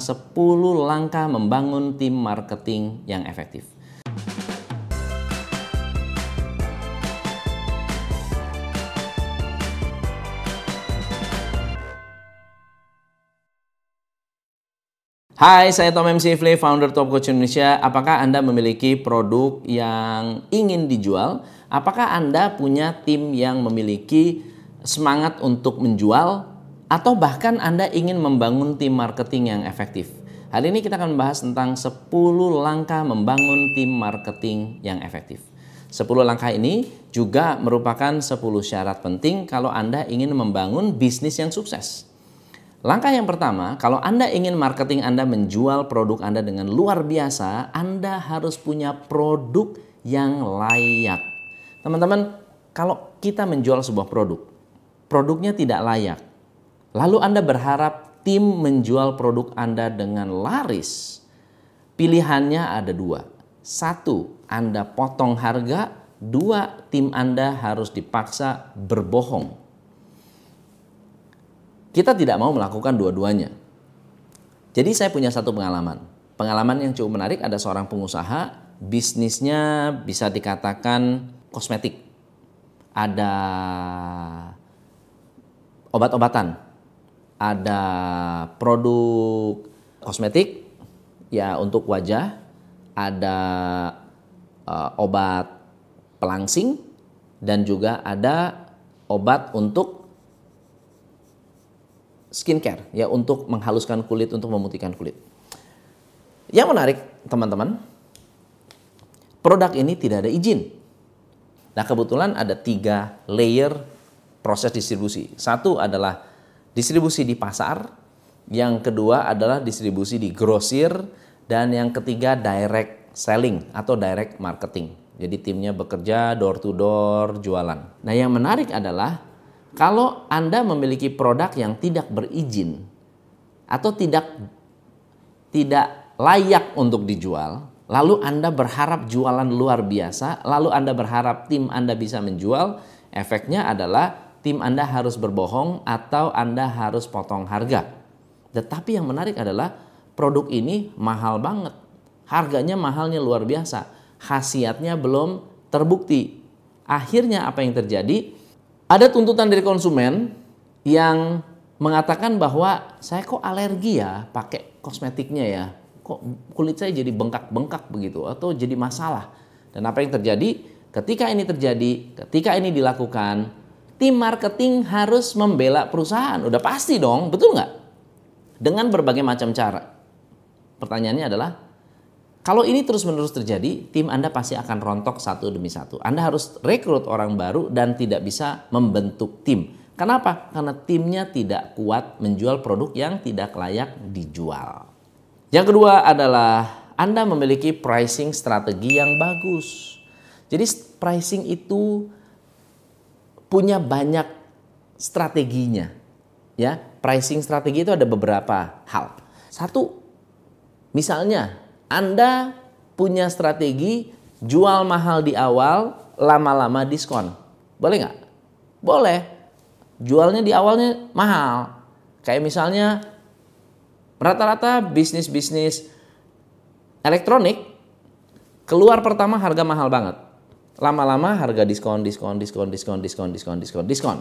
10 langkah membangun tim marketing yang efektif. Hai, saya Tom MC Ifle, founder Top Coach Indonesia. Apakah Anda memiliki produk yang ingin dijual? Apakah Anda punya tim yang memiliki semangat untuk menjual? Atau bahkan Anda ingin membangun tim marketing yang efektif? Hari ini kita akan membahas tentang 10 langkah membangun tim marketing yang efektif. 10 langkah ini juga merupakan 10 syarat penting kalau Anda ingin membangun bisnis yang sukses. Langkah yang pertama, kalau Anda ingin marketing Anda menjual produk Anda dengan luar biasa, Anda harus punya produk yang layak. Teman-teman, kalau kita menjual sebuah produk, produknya tidak layak, lalu Anda berharap tim menjual produk Anda dengan laris, pilihannya ada dua. Satu, Anda potong harga. Dua, tim Anda harus dipaksa berbohong kita tidak mau melakukan dua-duanya. Jadi saya punya satu pengalaman. Pengalaman yang cukup menarik ada seorang pengusaha, bisnisnya bisa dikatakan kosmetik. Ada obat-obatan, ada produk kosmetik ya untuk wajah, ada uh, obat pelangsing dan juga ada obat untuk skincare ya untuk menghaluskan kulit, untuk memutihkan kulit. Yang menarik teman-teman, produk ini tidak ada izin. Nah kebetulan ada tiga layer proses distribusi. Satu adalah distribusi di pasar, yang kedua adalah distribusi di grosir, dan yang ketiga direct selling atau direct marketing. Jadi timnya bekerja door to door jualan. Nah yang menarik adalah kalau Anda memiliki produk yang tidak berizin atau tidak tidak layak untuk dijual, lalu Anda berharap jualan luar biasa, lalu Anda berharap tim Anda bisa menjual, efeknya adalah tim Anda harus berbohong atau Anda harus potong harga. Tetapi yang menarik adalah produk ini mahal banget. Harganya mahalnya luar biasa. Khasiatnya belum terbukti. Akhirnya apa yang terjadi? Ada tuntutan dari konsumen yang mengatakan bahwa saya kok alergi ya pakai kosmetiknya ya. Kok kulit saya jadi bengkak-bengkak begitu atau jadi masalah. Dan apa yang terjadi? Ketika ini terjadi, ketika ini dilakukan, tim marketing harus membela perusahaan. Udah pasti dong, betul nggak? Dengan berbagai macam cara. Pertanyaannya adalah, kalau ini terus-menerus terjadi, tim Anda pasti akan rontok satu demi satu. Anda harus rekrut orang baru dan tidak bisa membentuk tim. Kenapa? Karena timnya tidak kuat menjual produk yang tidak layak dijual. Yang kedua adalah Anda memiliki pricing strategi yang bagus. Jadi pricing itu punya banyak strateginya. Ya, pricing strategi itu ada beberapa hal. Satu, misalnya anda punya strategi jual mahal di awal, lama-lama diskon. Boleh nggak? Boleh. Jualnya di awalnya mahal. Kayak misalnya rata-rata bisnis-bisnis elektronik keluar pertama harga mahal banget. Lama-lama harga diskon, diskon, diskon, diskon, diskon, diskon, diskon, diskon.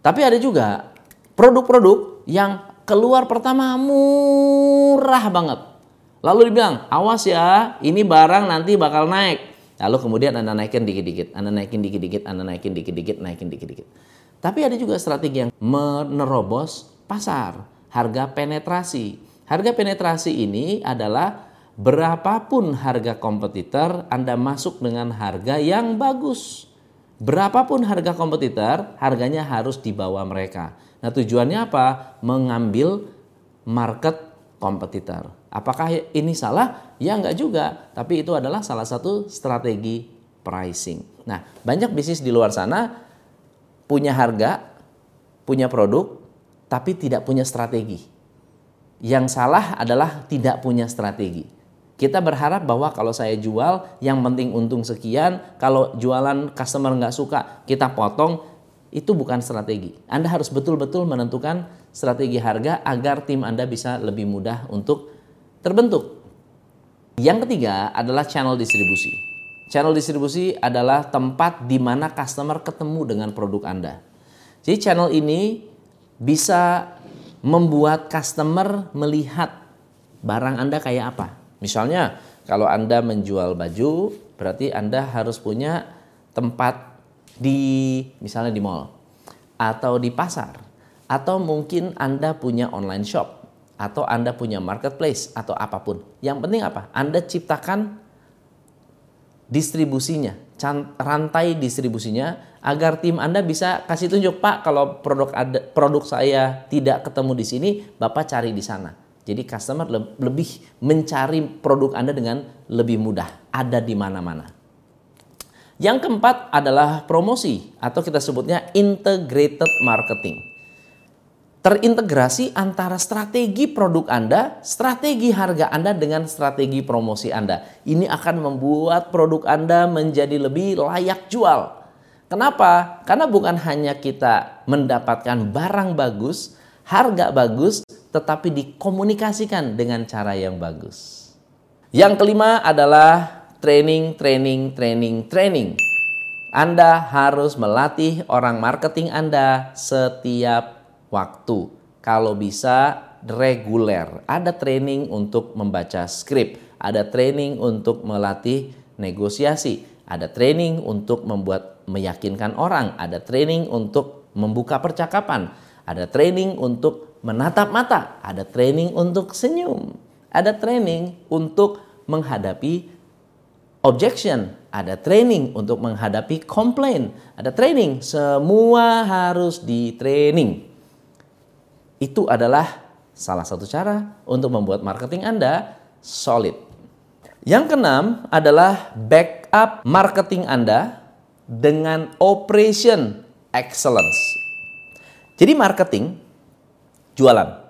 Tapi ada juga produk-produk yang keluar pertama murah banget Lalu dibilang, awas ya, ini barang nanti bakal naik. Lalu kemudian Anda naikin dikit-dikit, Anda naikin dikit-dikit, Anda naikin dikit-dikit, naikin dikit-dikit. Tapi ada juga strategi yang menerobos pasar, harga penetrasi. Harga penetrasi ini adalah berapapun harga kompetitor, Anda masuk dengan harga yang bagus. Berapapun harga kompetitor, harganya harus di bawah mereka. Nah tujuannya apa? Mengambil market kompetitor. Apakah ini salah? Ya enggak juga, tapi itu adalah salah satu strategi pricing. Nah, banyak bisnis di luar sana punya harga, punya produk, tapi tidak punya strategi. Yang salah adalah tidak punya strategi. Kita berharap bahwa kalau saya jual, yang penting untung sekian. Kalau jualan customer nggak suka, kita potong. Itu bukan strategi. Anda harus betul-betul menentukan strategi harga agar tim Anda bisa lebih mudah untuk terbentuk. Yang ketiga adalah channel distribusi. Channel distribusi adalah tempat di mana customer ketemu dengan produk Anda. Jadi channel ini bisa membuat customer melihat barang Anda kayak apa. Misalnya kalau Anda menjual baju, berarti Anda harus punya tempat di misalnya di mall atau di pasar atau mungkin Anda punya online shop atau Anda punya marketplace atau apa pun. Yang penting apa? Anda ciptakan distribusinya, rantai distribusinya agar tim Anda bisa kasih tunjuk, Pak, kalau produk ada, produk saya tidak ketemu di sini, Bapak cari di sana. Jadi customer lebih mencari produk Anda dengan lebih mudah, ada di mana-mana. Yang keempat adalah promosi atau kita sebutnya integrated marketing terintegrasi antara strategi produk Anda, strategi harga Anda dengan strategi promosi Anda. Ini akan membuat produk Anda menjadi lebih layak jual. Kenapa? Karena bukan hanya kita mendapatkan barang bagus, harga bagus, tetapi dikomunikasikan dengan cara yang bagus. Yang kelima adalah training, training, training, training. Anda harus melatih orang marketing Anda setiap waktu. Kalau bisa reguler. Ada training untuk membaca skrip, ada training untuk melatih negosiasi, ada training untuk membuat meyakinkan orang, ada training untuk membuka percakapan, ada training untuk menatap mata, ada training untuk senyum, ada training untuk menghadapi objection, ada training untuk menghadapi komplain, ada training, semua harus di training. Itu adalah salah satu cara untuk membuat marketing Anda solid. Yang keenam adalah backup marketing Anda dengan operation excellence. Jadi marketing jualan.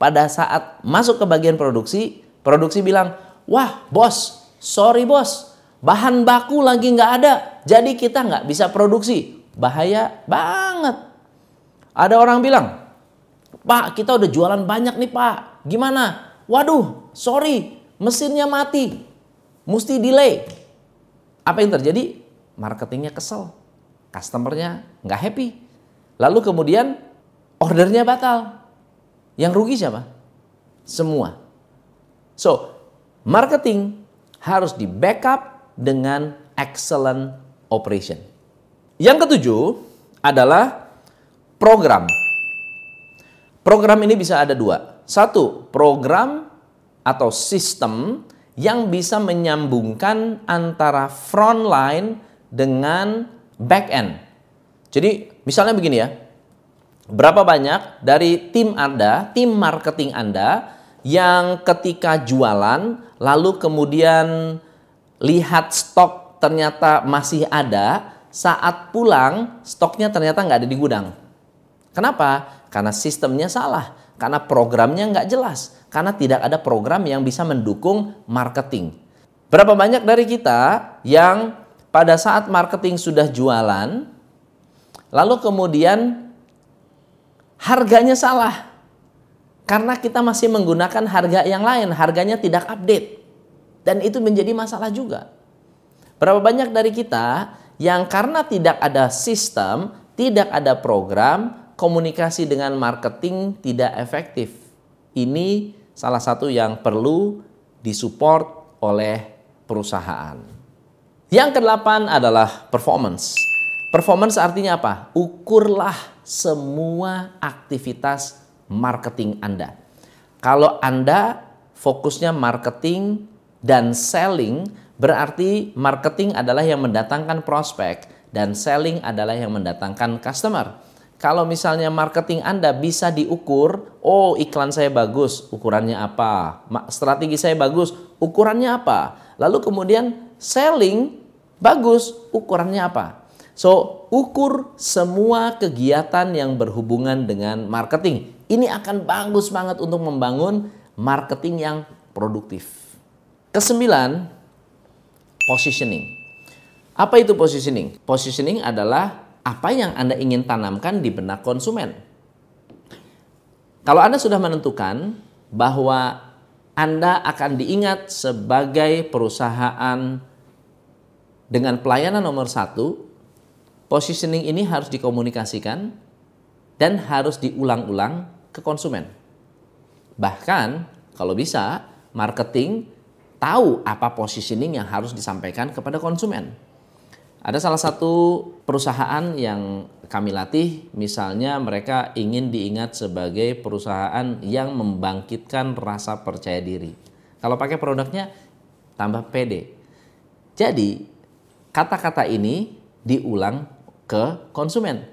Pada saat masuk ke bagian produksi, produksi bilang, wah bos, sorry bos, bahan baku lagi nggak ada, jadi kita nggak bisa produksi. Bahaya banget. Ada orang bilang, Pak, kita udah jualan banyak nih Pak. Gimana? Waduh, sorry, mesinnya mati. Mesti delay. Apa yang terjadi? Marketingnya kesel. Customernya nggak happy. Lalu kemudian ordernya batal. Yang rugi siapa? Semua. So, marketing harus di backup dengan excellent operation. Yang ketujuh adalah program Program ini bisa ada dua. Satu, program atau sistem yang bisa menyambungkan antara front line dengan back end. Jadi misalnya begini ya, berapa banyak dari tim Anda, tim marketing Anda yang ketika jualan lalu kemudian lihat stok ternyata masih ada, saat pulang stoknya ternyata nggak ada di gudang. Kenapa? Karena sistemnya salah, karena programnya nggak jelas, karena tidak ada program yang bisa mendukung marketing. Berapa banyak dari kita yang pada saat marketing sudah jualan, lalu kemudian harganya salah. Karena kita masih menggunakan harga yang lain, harganya tidak update. Dan itu menjadi masalah juga. Berapa banyak dari kita yang karena tidak ada sistem, tidak ada program, komunikasi dengan marketing tidak efektif. Ini salah satu yang perlu disupport oleh perusahaan. Yang kedelapan adalah performance. Performance artinya apa? Ukurlah semua aktivitas marketing Anda. Kalau Anda fokusnya marketing dan selling, berarti marketing adalah yang mendatangkan prospek dan selling adalah yang mendatangkan customer. Kalau misalnya marketing Anda bisa diukur, oh iklan saya bagus, ukurannya apa? Strategi saya bagus, ukurannya apa? Lalu kemudian selling bagus, ukurannya apa? So, ukur semua kegiatan yang berhubungan dengan marketing. Ini akan bagus banget untuk membangun marketing yang produktif. Kesembilan, positioning. Apa itu positioning? Positioning adalah apa yang Anda ingin tanamkan di benak konsumen. Kalau Anda sudah menentukan bahwa Anda akan diingat sebagai perusahaan dengan pelayanan nomor satu, positioning ini harus dikomunikasikan dan harus diulang-ulang ke konsumen. Bahkan kalau bisa, marketing tahu apa positioning yang harus disampaikan kepada konsumen. Ada salah satu perusahaan yang kami latih, misalnya mereka ingin diingat sebagai perusahaan yang membangkitkan rasa percaya diri. Kalau pakai produknya, tambah pede. Jadi, kata-kata ini diulang ke konsumen.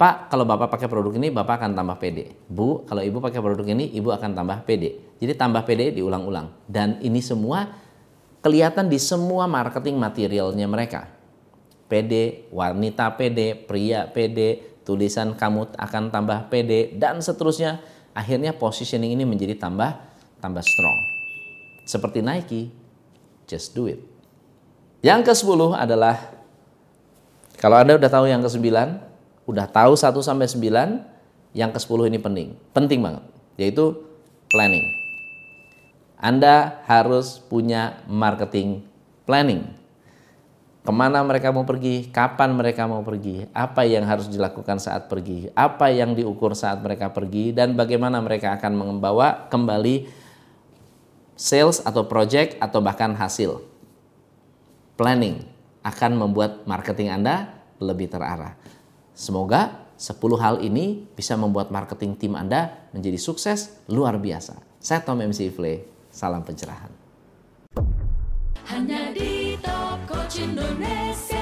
Pak, kalau Bapak pakai produk ini, Bapak akan tambah pede. Bu, kalau Ibu pakai produk ini, Ibu akan tambah pede. Jadi tambah pede diulang-ulang. Dan ini semua kelihatan di semua marketing materialnya mereka pede, wanita pede, pria pede, tulisan kamu akan tambah pede dan seterusnya. Akhirnya positioning ini menjadi tambah tambah strong. Seperti Nike, just do it. Yang ke-10 adalah kalau Anda udah tahu yang ke-9, udah tahu 1 sampai 9, yang ke-10 ini penting. Penting banget, yaitu planning. Anda harus punya marketing planning ke mana mereka mau pergi, kapan mereka mau pergi, apa yang harus dilakukan saat pergi, apa yang diukur saat mereka pergi, dan bagaimana mereka akan membawa kembali sales atau project atau bahkan hasil. Planning akan membuat marketing Anda lebih terarah. Semoga 10 hal ini bisa membuat marketing tim Anda menjadi sukses luar biasa. Saya Tom MC Ifle, salam pencerahan. Hanya di Top Coach Indonesia